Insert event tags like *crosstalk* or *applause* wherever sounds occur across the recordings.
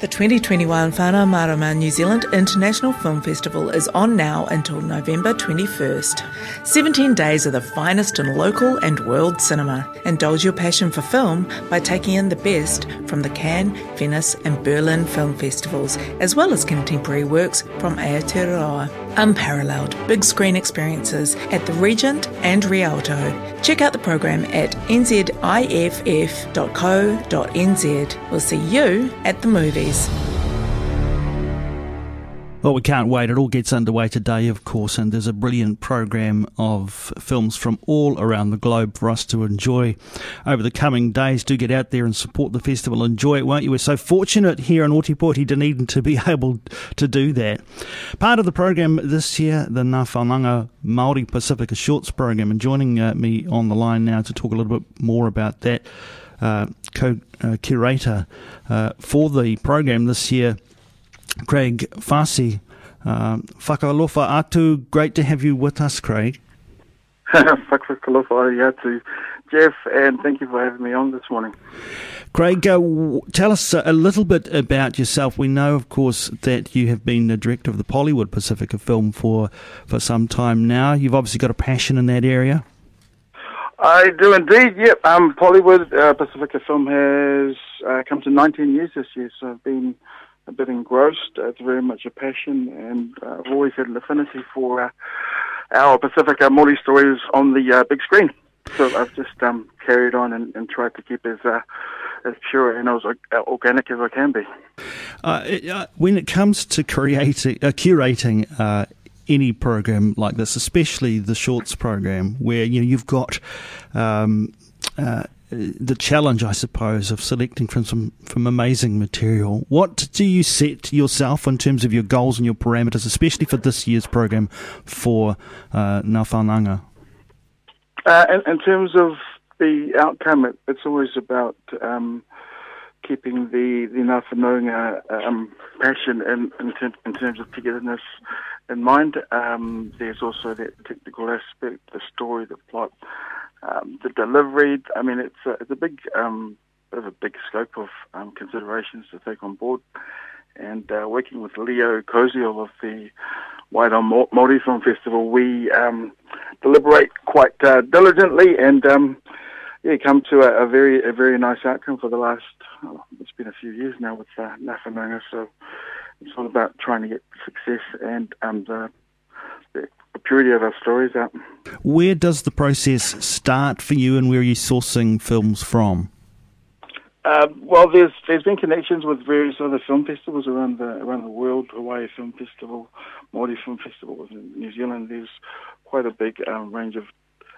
The 2021 Whanau Marama New Zealand International Film Festival is on now until November 21st. 17 days of the finest in local and world cinema. Indulge your passion for film by taking in the best from the Cannes, Venice and Berlin film festivals, as well as contemporary works from Aotearoa. Unparalleled big screen experiences at the Regent and Rialto. Check out the program at nziff.co.nz. We'll see you at the movies. Well, we can't wait. It all gets underway today, of course, and there's a brilliant program of films from all around the globe for us to enjoy over the coming days. Do get out there and support the festival. Enjoy it, won't you? We're so fortunate here in Otepoti, Dunedin, to be *laughs* able to do that. Part of the program this year, the Ngā Whanaunga Māori Pasifika Shorts program, and joining uh, me on the line now to talk a little bit more about that, uh, co-curator uh, for the program this year, Craig. Uh, whakalofa atu, great to have you with us, Craig. *laughs* whakalofa atu, Jeff, and thank you for having me on this morning. Craig, uh, tell us a little bit about yourself. We know, of course, that you have been the director of the Pollywood Pacifica film for, for some time now. You've obviously got a passion in that area. I do indeed, yep. Um, Pollywood uh, Pacifica film has uh, come to 19 years this year, so I've been a bit engrossed. Uh, it's very much a passion, and uh, I've always had an affinity for uh, our Pacifica Māori stories on the uh, big screen. So I've just um, carried on and, and, tried to keep as uh, as pure and as organic as I can be. Uh, when it comes to creating, curating any program like this, especially the shorts program, where you know you've got um, uh, the challenge, I suppose, of selecting from some from amazing material. What do you set yourself in terms of your goals and your parameters, especially for this year's program for uh, Uh, in, in, terms of the outcome, it, it's always about um, keeping the the Ngā Whanaunga um, passion in, in, ter- in, terms of togetherness in mind. Um, there's also that technical aspect, the story, the plot um, the delivery. I mean, it's a, it's a big, um, bit of a big scope of um, considerations to take on board. And uh, working with Leo Koziol of the Wairoa Māori Film Festival, we um, deliberate quite uh, diligently and um, yeah, come to a, a, very a very nice outcome for the last. Oh, it's been a few years now with uh, Ngā so it's all about trying to get success and um, the the purity of our stories out. Where does the process start for you, and where are you sourcing films from? Uh, well, there's there's been connections with various other film festivals around the around the world. Hawaii Film Festival, Māori Film Festival in New Zealand. There's quite a big um, range of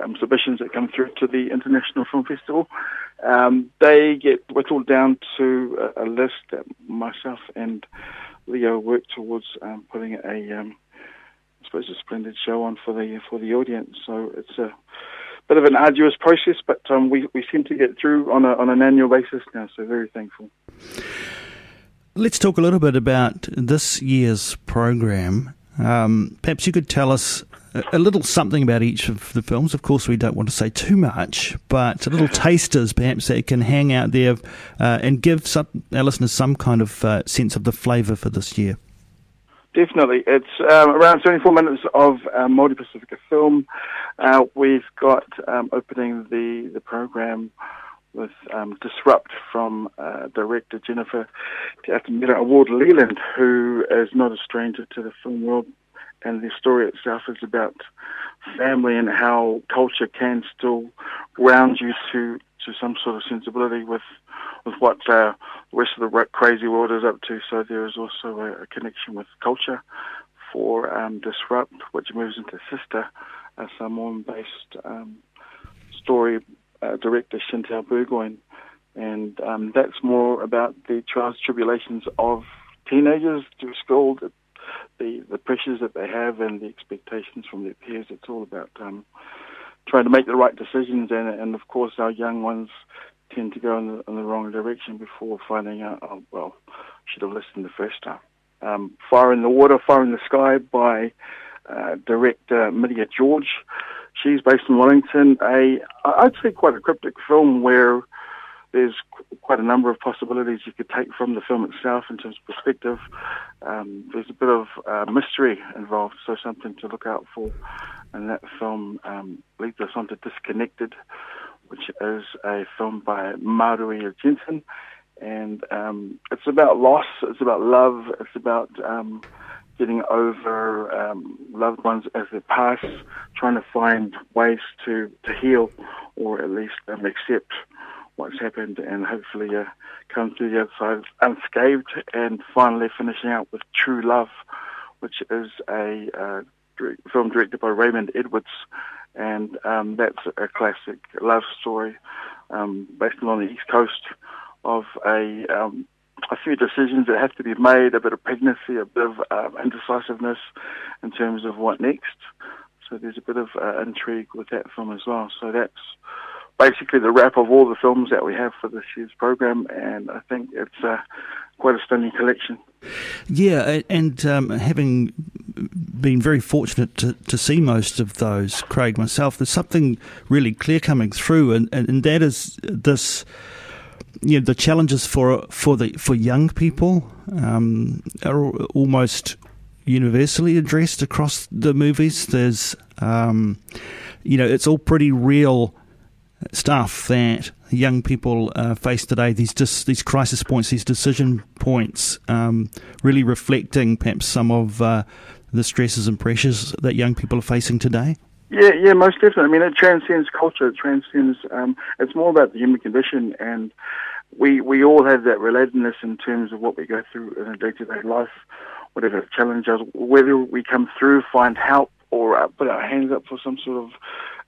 um, submissions that come through to the International Film Festival. Um, they get whittled down to a, a, list that myself and Leo work towards um, putting a um, suppose a splendid show on for the for the audience. So it's a bit of an arduous process, but um, we we seem to get through on a on an annual basis now. So very thankful. Let's talk a little bit about this year's program. Um, perhaps you could tell us a little something about each of the films. Of course, we don't want to say too much, but little *laughs* tasters perhaps that can hang out there uh, and give some, our listeners some kind of uh, sense of the flavour for this year. Definitely. It's um, around 74 minutes of um, Māori Pacifica film. Uh, we've got um, opening the, the program with um, Disrupt from uh, director Jennifer Te Award Leland, who is not a stranger to the film world. And the story itself is about family and how culture can still ground you to, to some sort of sensibility with with what uh, the rest of the crazy world is up to. So there is also a, a connection with culture for um, Disrupt, which moves into Sister, a Samoan-based um, story uh, director Chantal Burgoyne. And um, that's more about the trials tribulations of teenagers through school, the, the, pressures that they have and the expectations from their peers. It's all about um, trying to make the right decisions and, and of course our young ones tend to go in the, in the wrong direction before finding out, oh, well, should have listened the first time. Um, Fire in the Water, Fire in the Sky by uh, director Miria George. She's based in Wellington. A I'd say quite a cryptic film where there's quite a number of possibilities you could take from the film itself in terms of perspective. Um, there's a bit of uh, mystery involved, so something to look out for. And that film um, leads us on to Disconnected, which is a film by Marui Jensen. And um, it's about loss, it's about love, it's about um, getting over um, loved ones as they pass, trying to find ways to, to heal or at least um, accept what's happened and hopefully uh, come through the other side unscathed and finally finishing out with True Love, which is a uh, film directed by Raymond Edwards. And um, that's a classic love story um, based on the East Coast of a um, a few decisions that have to be made, a bit of pregnancy, a bit of um, indecisiveness in terms of what next. So there's a bit of uh, intrigue with that film as well. So that's basically the wrap of all the films that we have for this year's program, and I think it's uh, quite a stunning collection. Yeah, and um, having been very fortunate to, to see most of those, Craig, myself, there's something really clear coming through, and, and, and that is this. You know, the challenges for for the for young people um, are almost universally addressed across the movies. There's, um, you know, it's all pretty real stuff that young people uh, face today. These dis- these crisis points, these decision points, um, really reflecting perhaps some of uh, the stresses and pressures that young people are facing today. Yeah, yeah, most definitely. I mean, it transcends culture. It transcends. Um, it's more about the human condition, and we we all have that relatedness in terms of what we go through in a day to day life, whatever the challenge is. Whether we come through, find help, or uh, put our hands up for some sort of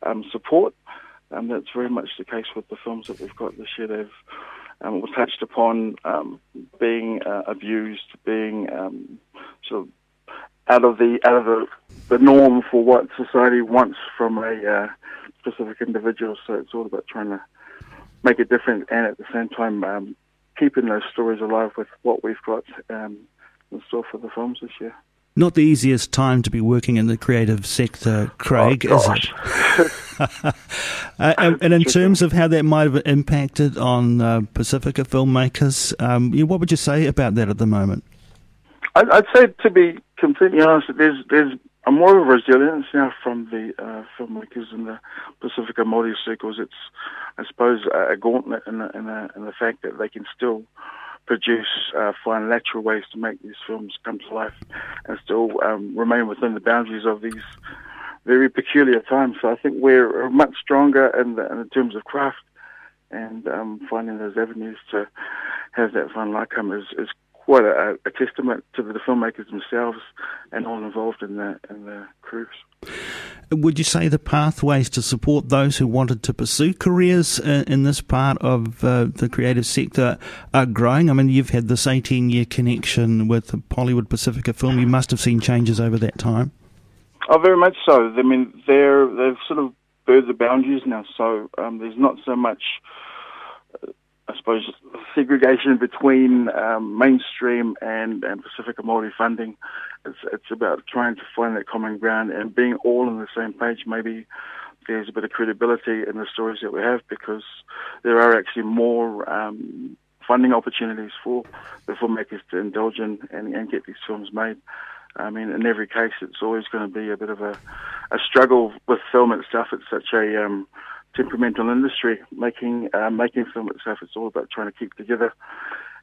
um, support um, that's very much the case with the films that we've got this year. They've um, touched upon um, being uh, abused, being um, sort of out of the out of the, the norm for what society wants from a uh, specific individual. So it's all about trying to make it different, and at the same time um, keeping those stories alive with what we've got um, in store for the films this year. Not the easiest time to be working in the creative sector, Craig, oh, is it? *laughs* uh, and, and, in terms of how that might have impacted on uh, Pacifica filmmakers, um, what would you say about that at the moment? I'd, I'd say, to be completely honest, there's there's a more of a resilience now from the uh, filmmakers in the Pacifica Māori circles. It's, I suppose, a gauntlet in the, in the, in the fact that they can still produce, uh, find lateral ways to make these films come to life and still um, remain within the boundaries of these very peculiar times. So I think we're much stronger in, the, in terms of craft and um, finding those avenues to have that fun outcome is, is quite a, a, testament to the filmmakers themselves and all involved in the in the crews. Would you say the pathways to support those who wanted to pursue careers in, in this part of uh, the creative sector are growing? I mean, you've had this 18 year connection with Pollywood Pacifica Film. You must have seen changes over that time. Oh, very much so. I mean, they're they've sort of blurred the boundaries now, so um, there's not so much. I suppose segregation between um, mainstream and, and Pacifica Māori funding. It's, it's about trying to find that common ground and being all on the same page. Maybe there's a bit of credibility in the stories that we have because there are actually more um, funding opportunities for the filmmakers to indulge in and, and get these films made. I mean, in every case, it's always going to be a bit of a, a struggle with film itself. It's such a um, temperamental industry. Making uh, making film itself, it's all about trying to keep together,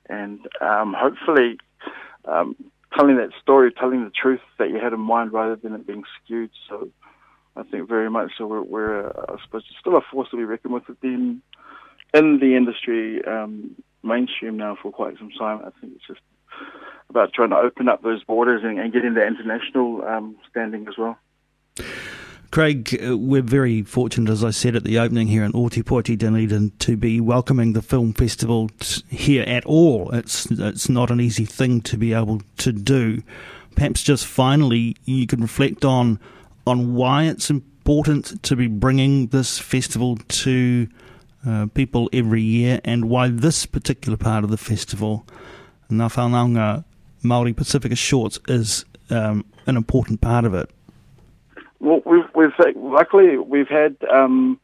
and um, hopefully um, telling that story, telling the truth that you had in mind, rather than it being skewed. So, I think very much so. We're, we're uh, I suppose, still a force to be reckoned with in in the industry um, mainstream now for quite some time. I think it's just about trying to open up those borders and, and get into international um, standing as well. Craig, uh, we're very fortunate, as I said at the opening here in Ōtepoti Dunedin, to be welcoming the film festival here at all. It's it's not an easy thing to be able to do. Perhaps just finally, you can reflect on on why it's important to be bringing this festival to uh, people every year, and why this particular part of the festival, Ngā Whanaunga Maori Pasifika Shorts is um, an important part of it. Well, we've, we've luckily we've had um,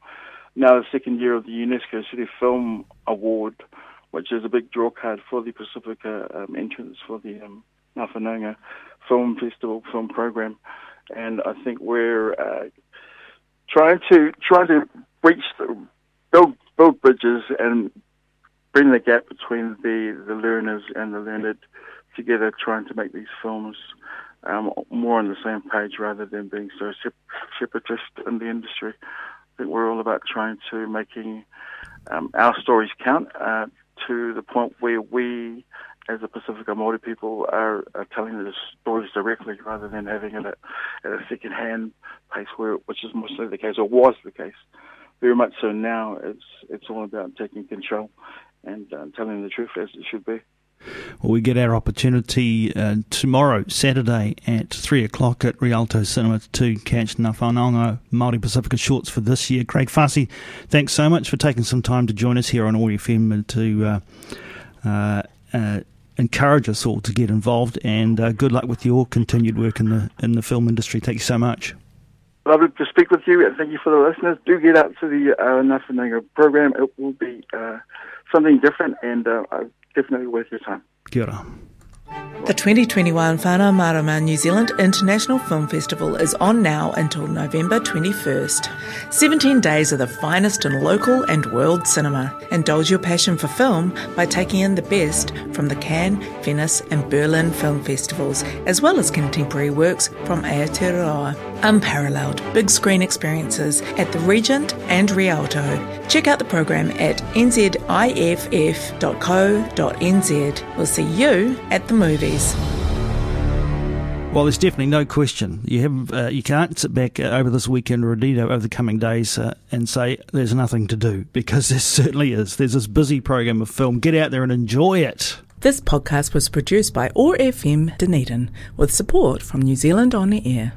now the second year of the UNESCO City Film Award, which is a big draw card for the Pacifica um, entrance for the um, Film Festival film program, and I think we're uh, trying to trying to reach the, build build bridges and bring the gap between the the learners and the learned together, trying to make these films um, more on the same page rather than being so separatist in the industry. I think we're all about trying to making um, our stories count uh, to the point where we, as the Pacifica Māori people, are, are, telling the stories directly rather than having it at, at a second-hand pace, where which is mostly the case or was the case. Very much so now. It's it's all about taking control and uh, telling the truth as it should be. Well, we get our opportunity uh, tomorrow, Saturday, at 3 o'clock at Rialto Cinema to catch Ngā Whanaunga Māori Pasifika shorts for this year. Craig Fasi, thanks so much for taking some time to join us here on OAR FM to uh, uh, uh, encourage us all to get involved and uh, good luck with your continued work in the, in the film industry. Thank you so much. Lovely to speak with you and thank you for the listeners. Do get out to the uh, program. It will be uh, something different and definitely worth your time. Kia ora. The 2021 Whānau Marama New Zealand International Film Festival is on now until November 21st. 17 days of the finest in local and world cinema. Indulge your passion for film by taking in the best from the Cannes, Venice and Berlin film festivals, as well as contemporary works from Aotearoa. Unparalleled big screen experiences at the Regent and Rialto. Check out the program at nziff.co.nz. We'll see you at the movies. Well, there's definitely no question. You have uh, you can't sit back uh, over this weekend or indeed over the coming days uh, and say there's nothing to do *laughs* because there certainly is. There's this busy program of film. Get out there and enjoy it. This podcast was produced by OAR FM Dunedin with support from New Zealand On the Air.